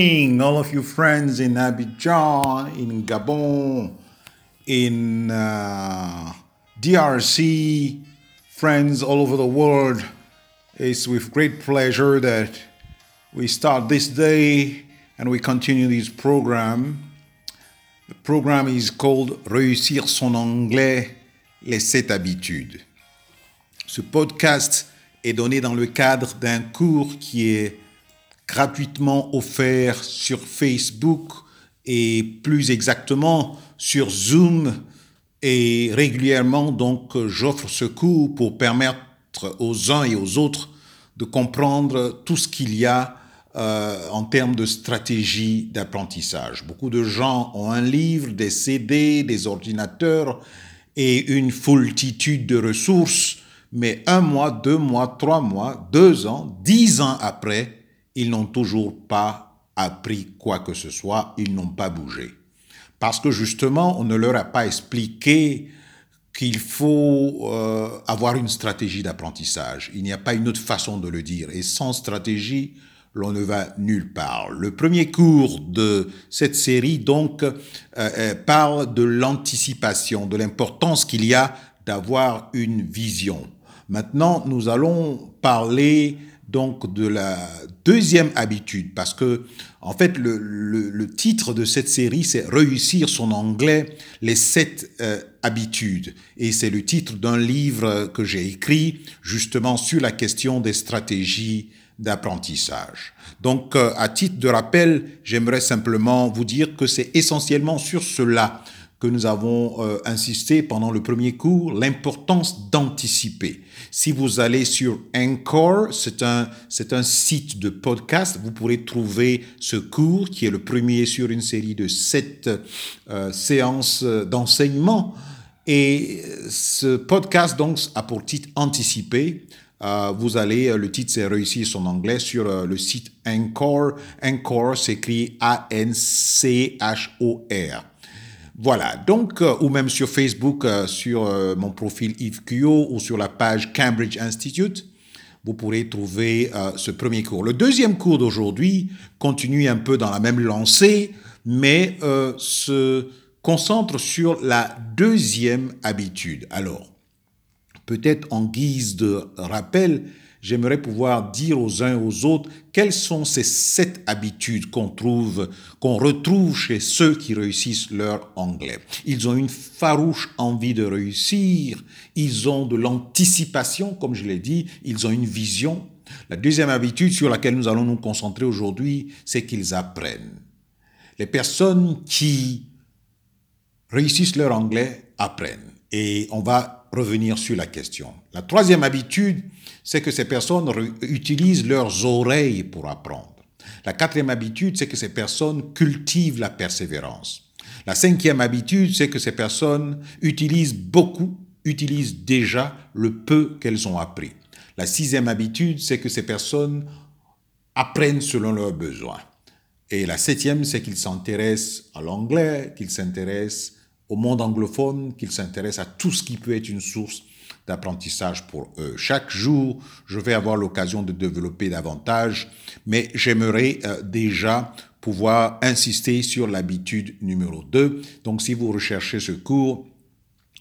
Morning, all of you friends in Abidjan, in Gabon, in uh, DRC, friends all over the world. It's with great pleasure that we start this day and we continue this program. The program is called Réussir son anglais, les sept habitudes. Ce podcast est donné dans le cadre d'un cours qui est gratuitement offert sur Facebook et plus exactement sur Zoom. Et régulièrement, donc, j'offre ce cours pour permettre aux uns et aux autres de comprendre tout ce qu'il y a euh, en termes de stratégie d'apprentissage. Beaucoup de gens ont un livre, des CD, des ordinateurs et une foultitude de ressources, mais un mois, deux mois, trois mois, deux ans, dix ans après, ils n'ont toujours pas appris quoi que ce soit, ils n'ont pas bougé. Parce que justement, on ne leur a pas expliqué qu'il faut euh, avoir une stratégie d'apprentissage. Il n'y a pas une autre façon de le dire. Et sans stratégie, l'on ne va nulle part. Le premier cours de cette série, donc, euh, euh, parle de l'anticipation, de l'importance qu'il y a d'avoir une vision. Maintenant, nous allons parler donc de la deuxième habitude, parce que en fait le, le, titre de cette série c'est Réussir son anglais, les sept euh, habitudes, et c'est le titre d'un livre que j'ai écrit justement sur la question des stratégies d'apprentissage. Donc euh, à titre de rappel, j'aimerais simplement vous dire que c'est essentiellement sur cela que nous avons euh, insisté pendant le premier cours, l'importance d'anticiper. Si vous allez sur Anchor, c'est un, c'est un site de podcast, vous pourrez trouver ce cours qui est le premier sur une série de sept euh, séances d'enseignement. Et ce podcast donc a pour titre Anticiper. Euh, vous allez, le titre c'est Réussir son anglais sur le site Anchor. Anchor s'écrit A-N-C-H-O-R. Voilà, donc, euh, ou même sur Facebook, euh, sur euh, mon profil Yves Cuyo ou sur la page Cambridge Institute, vous pourrez trouver ce premier cours. Le deuxième cours d'aujourd'hui continue un peu dans la même lancée, mais se concentre sur la deuxième habitude. Alors, peut-être en guise de rappel, j'aimerais pouvoir dire aux uns et aux autres quelles sont ces sept habitudes qu'on trouve, qu'on retrouve chez ceux qui réussissent leur anglais. Ils ont une farouche envie de réussir, ils ont de l'anticipation, comme je l'ai dit, ils ont une vision. La deuxième habitude sur laquelle nous allons nous concentrer aujourd'hui, c'est qu'ils apprennent. Les personnes qui réussissent leur anglais apprennent. Et on va revenir sur la question. La troisième habitude, c'est que ces personnes utilisent leurs oreilles pour apprendre. La quatrième habitude, c'est que ces personnes cultivent la persévérance. La cinquième habitude, c'est que ces personnes utilisent beaucoup, utilisent déjà le peu qu'elles ont appris. La sixième habitude, c'est que ces personnes apprennent selon leurs besoins. Et la septième, c'est qu'ils s'intéressent à l'anglais, qu'ils s'intéressent au monde anglophone, qu'ils s'intéressent à tout ce qui peut être une source d'apprentissage pour eux. Chaque jour, je vais avoir l'occasion de développer davantage, mais j'aimerais euh, déjà pouvoir insister sur l'habitude numéro 2. Donc si vous recherchez ce cours,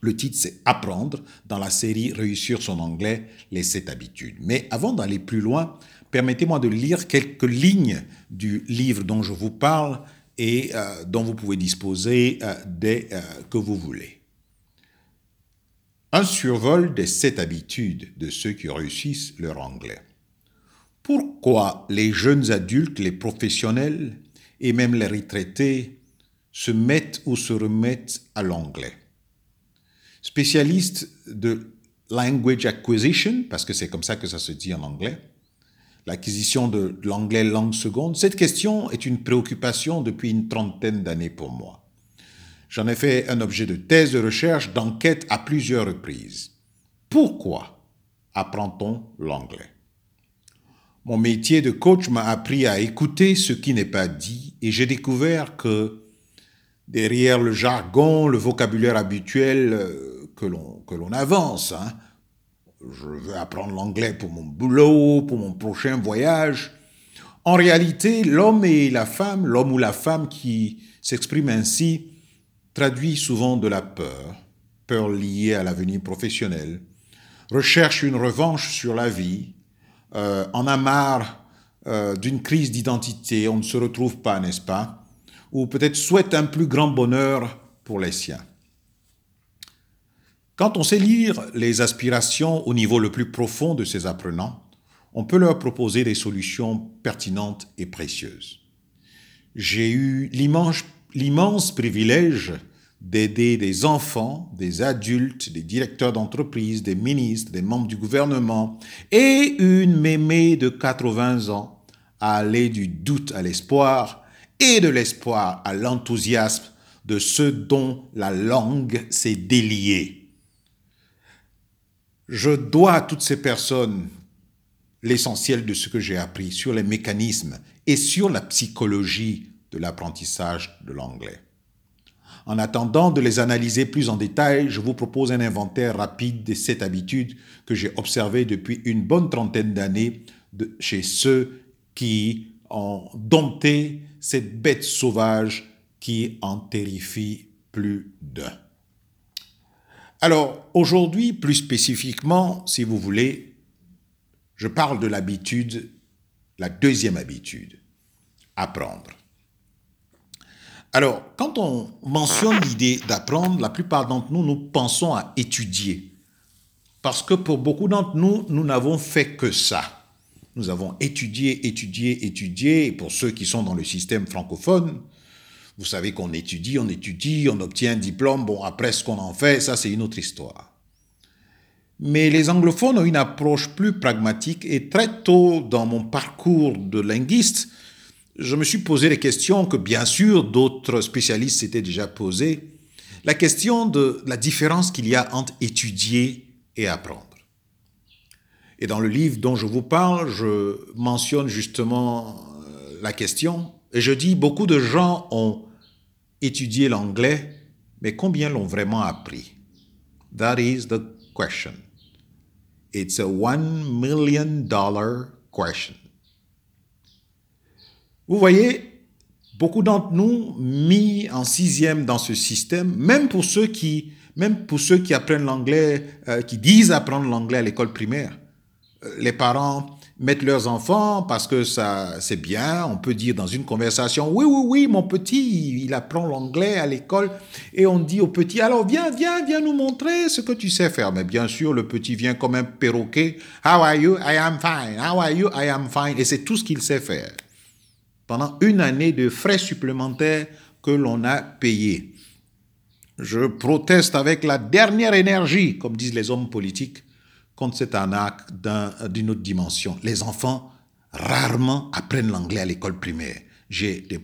le titre c'est Apprendre dans la série Réussir son anglais, les sept habitudes. Mais avant d'aller plus loin, permettez-moi de lire quelques lignes du livre dont je vous parle et euh, dont vous pouvez disposer euh, dès que vous voulez. Un survol des sept habitudes de ceux qui réussissent leur anglais. Pourquoi les jeunes adultes, les professionnels et même les retraités se mettent ou se remettent à l'anglais? Spécialiste de language acquisition, parce que c'est comme ça que ça se dit en anglais, l'acquisition de l'anglais langue seconde, cette question est une préoccupation depuis une trentaine d'années pour moi. J'en ai fait un objet de thèse de recherche, d'enquête à plusieurs reprises. Pourquoi apprend-on l'anglais? Mon métier de coach m'a appris à écouter ce qui n'est pas dit et j'ai découvert que derrière le jargon, le vocabulaire habituel euh, que l'on avance, hein, je veux apprendre l'anglais pour mon boulot, pour mon prochain voyage, En réalité, l'homme et la femme, l'homme ou la femme qui s'exprime ainsi, traduit souvent de la peur, peur liée à l'avenir professionnel, recherche une revanche sur la vie, euh, en a marre euh, d'une crise d'identité, on ne se retrouve pas, n'est-ce pas? Ou peut-être souhaite un plus grand bonheur pour les siens. Quand on sait lire les aspirations au niveau le plus profond de ces apprenants, on peut leur proposer des solutions pertinentes et précieuses. J'ai eu l'immense privilège d'aider des enfants, des adultes, des directeurs d'entreprise, des ministres, des membres du gouvernement et une mémé de 80 ans à aller du doute à l'espoir et de l'espoir à l'enthousiasme de ceux dont la langue s'est déliée. Je dois à toutes ces personnes l'essentiel de ce que j'ai appris sur les mécanismes et sur la psychologie de l'apprentissage de l'anglais. En attendant de les analyser plus en détail, je vous propose un inventaire rapide de cette habitude que j'ai observée depuis une bonne trentaine d'années chez ceux qui ont dompté cette bête sauvage qui en terrifie plus d'un. Alors aujourd'hui, plus spécifiquement, si vous voulez, je parle de l'habitude, la deuxième habitude, apprendre. Alors, quand on mentionne l'idée d'apprendre, la plupart d'entre nous, nous pensons à étudier. Parce que pour beaucoup d'entre nous, nous n'avons fait que ça. Nous avons étudié, étudié, étudié. Et pour ceux qui sont dans le système francophone, vous savez qu'on étudie, on étudie, on obtient un diplôme. Bon, après ce qu'on en fait, ça c'est une autre histoire. Mais les anglophones ont une approche plus pragmatique et très tôt dans mon parcours de linguiste, je me suis posé les questions que bien sûr d'autres spécialistes s'étaient déjà posées. La question de la différence qu'il y a entre étudier et apprendre. Et dans le livre dont je vous parle, je mentionne justement euh, la question et je dis beaucoup de gens ont étudié l'anglais, mais combien l'ont vraiment appris? That is the question. It's a one million dollar question. Vous voyez, beaucoup d'entre nous mis en sixième dans ce système, même pour ceux qui, même pour ceux qui apprennent l'anglais, euh, qui disent apprendre l'anglais à l'école primaire les parents mettent leurs enfants parce que ça c'est bien, on peut dire dans une conversation oui oui oui mon petit il apprend l'anglais à l'école et on dit au petit alors viens viens viens nous montrer ce que tu sais faire. Mais bien sûr le petit vient comme un perroquet. How are you? I am fine. How are you? I am fine. Et c'est tout ce qu'il sait faire. Pendant une année de frais supplémentaires que l'on a payés. Je proteste avec la dernière énergie, comme disent les hommes politiques, contre cette arnaque d'une autre dimension. Les enfants rarement apprennent l'anglais à l'école primaire. J'ai des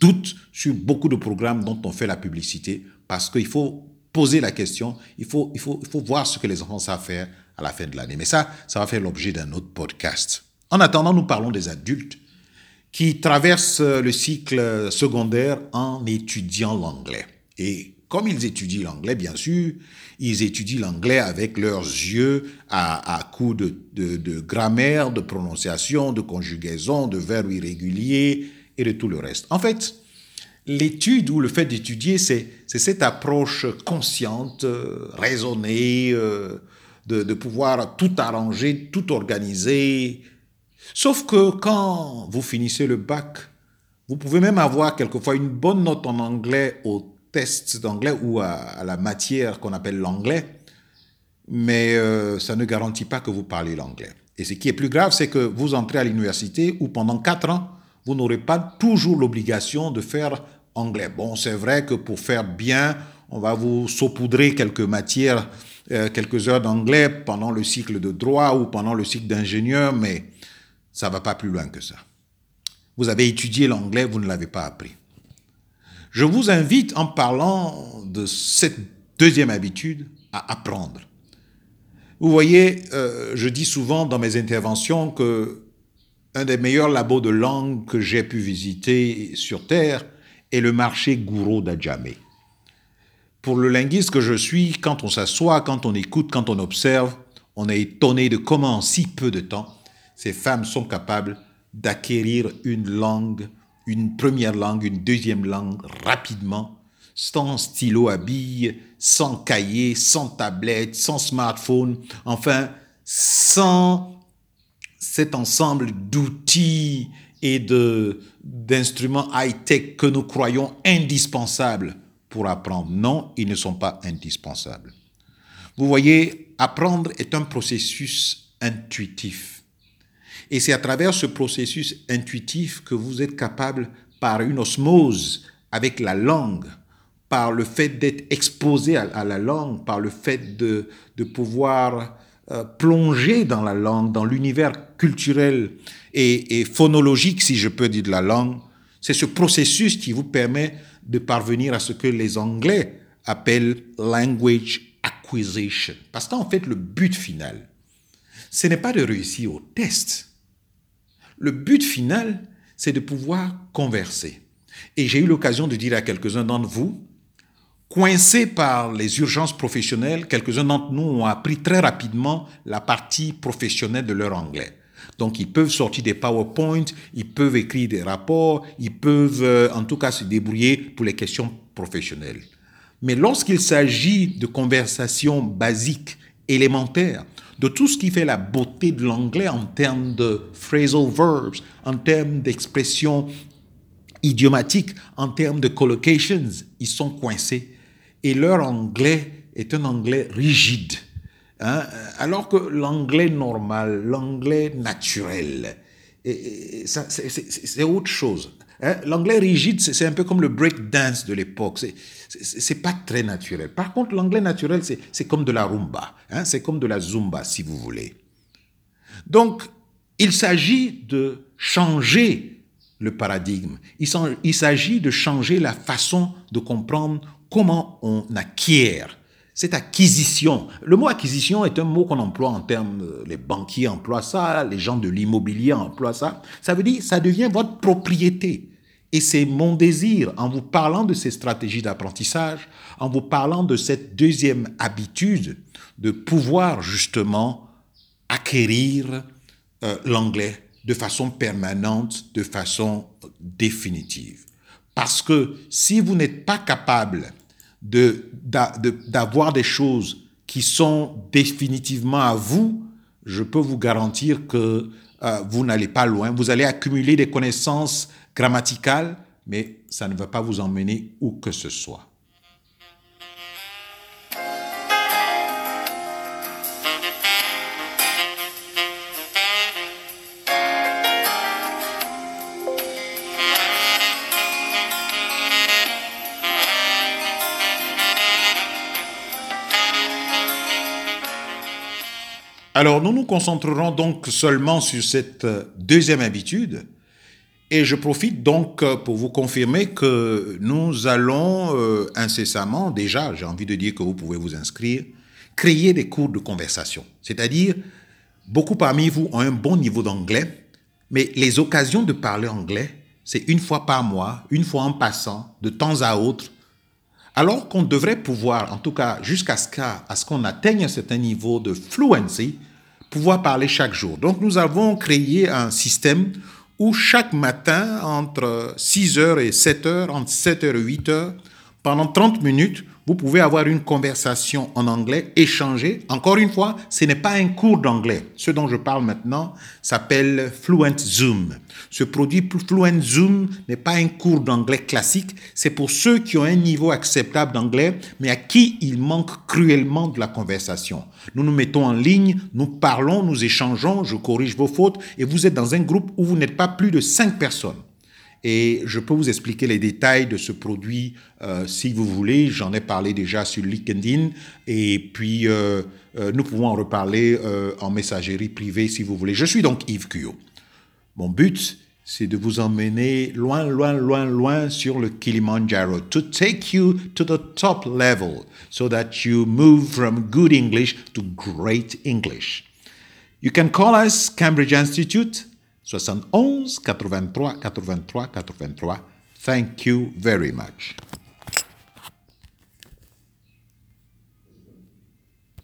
doutes sur beaucoup de programmes dont on fait la publicité parce qu'il faut poser la question, il faut, il, faut, il faut voir ce que les enfants savent faire à la fin de l'année. Mais ça, ça va faire l'objet d'un autre podcast. En attendant, nous parlons des adultes qui traversent le cycle secondaire en étudiant l'anglais. Et comme ils étudient l'anglais, bien sûr, ils étudient l'anglais avec leurs yeux à, à coups de, grammaire, de prononciation, de conjugaison, de verbes irréguliers et de tout le reste. En fait, l'étude ou le fait d'étudier, c'est cette approche consciente, raisonnée, euh, de, de pouvoir tout arranger, tout organiser. Sauf que quand vous finissez le bac, vous pouvez même avoir quelquefois une bonne note en anglais au test d'anglais ou à, la matière qu'on appelle l'anglais, mais euh, ça ne garantit pas que vous parlez l'anglais. Et ce qui est plus grave, c'est que vous entrez à l'université où pendant quatre ans, vous n'aurez pas toujours l'obligation de faire anglais. Bon, c'est vrai que pour faire bien, on va vous saupoudrer quelques matières, euh, quelques heures d'anglais pendant le cycle de droit ou pendant le cycle d'ingénieur, mais ça va pas plus loin que ça. Vous avez étudié l'anglais, vous ne l'avez pas appris. Je vous invite en parlant de cette deuxième habitude à apprendre. Vous voyez, euh, je dis souvent dans mes interventions que un des meilleurs labos de langue que j'ai pu visiter sur Terre est le marché Gouraud d'Adjamé. Pour le linguiste que je suis, quand on s'assoit, quand on écoute, quand on observe, on est étonné de comment en si peu de temps, ces femmes sont capables d'acquérir une langue, une première langue, une deuxième langue rapidement, sans stylo à billes, sans cahier, sans tablette, sans smartphone, enfin, sans cet ensemble d'outils et d'instruments high-tech que nous croyons indispensables pour apprendre. Non, ils ne sont pas indispensables. Vous voyez, apprendre est un processus intuitif. Et c'est à travers ce processus intuitif que vous êtes capable, par une osmose avec la langue, par le fait d'être exposé à, la langue, par le fait de, pouvoir euh, plonger dans la langue, dans l'univers culturel et, et, phonologique, si je peux dire, de la langue, c'est ce processus qui vous permet de parvenir à ce que les Anglais appellent language acquisition. Parce qu'en fait, le but final, ce n'est pas de réussir au test. Le but final, c'est de pouvoir converser. Et j'ai eu l'occasion de dire à quelques-uns d'entre vous, coincés par les urgences professionnelles, quelques-uns d'entre nous ont appris très rapidement la partie professionnelle de leur anglais. Donc ils peuvent sortir des PowerPoint, ils peuvent écrire des rapports, ils peuvent euh, en tout cas se débrouiller pour les questions professionnelles. Mais lorsqu'il s'agit de conversations basiques, élémentaires, de tout ce qui fait la beauté de l'anglais en termes de phrasal verbs, en termes d'expressions idiomatiques, en termes de collocations, ils sont coincés. Et leur anglais est un anglais rigide. Hein? Alors que l'anglais normal, l'anglais naturel, c'est autre chose. Hein? L'anglais rigide, c'est un peu comme le break dance de l'époque. C'est pas très naturel. Par contre, l'anglais naturel, c'est comme de la rumba. Hein? C'est comme de la zumba, si vous voulez. Donc, il s'agit de changer le paradigme. Il s'agit de changer la façon de comprendre comment on acquiert cette acquisition. Le mot acquisition est un mot qu'on emploie en termes, euh, les banquiers emploient ça, les gens de l'immobilier emploient ça. Ça veut dire, ça devient votre propriété. Et c'est mon désir, en vous parlant de ces stratégies d'apprentissage, en vous parlant de cette deuxième habitude, de pouvoir justement acquérir euh, l'anglais de façon permanente, de façon définitive. Parce que si vous n'êtes pas capable d'avoir des choses qui sont définitivement à vous, je peux vous garantir que euh, vous n'allez pas loin. Vous allez accumuler des connaissances grammaticales, mais ça ne va pas vous emmener où que ce soit. Alors nous nous concentrerons donc seulement sur cette euh, deuxième habitude et je profite donc euh, pour vous confirmer que nous allons euh, incessamment, déjà j'ai envie de dire que vous pouvez vous inscrire, créer des cours de conversation. C'est-à-dire, beaucoup parmi vous ont un bon niveau d'anglais, mais les occasions de parler anglais, c'est une fois par mois, une fois en passant, de temps à autre, alors qu'on devrait pouvoir, en tout cas jusqu'à ce qu'on atteigne un certain niveau de fluency, pouvoir parler chaque jour. Donc nous avons créé un système où chaque matin, entre 6h et 7h, entre 7h et 8h, pendant 30 minutes, vous pouvez avoir une conversation en anglais, échanger. Encore une fois, ce n'est pas un cours d'anglais. Ce dont je parle maintenant s'appelle Fluent Zoom. Ce produit Fluent Zoom n'est pas un cours d'anglais classique. C'est pour ceux qui ont un niveau acceptable d'anglais, mais à qui il manque cruellement de la conversation. Nous nous mettons en ligne, nous parlons, nous échangeons, je corrige vos fautes, et vous êtes dans un groupe où vous n'êtes pas plus de 5 personnes et je peux vous expliquer les détails de ce produit euh, si vous voulez. J'en ai parlé déjà sur LinkedIn et puis euh, euh, nous pouvons en reparler en messagerie privée si vous voulez. Je suis donc Yves Cuyo. Mon but, c'est de vous emmener loin, loin, loin, loin sur le Kilimanjaro, to take you to the top level so that you move from good English to great English. You can call us Cambridge Institute 71 83 83 83. Thank you very much.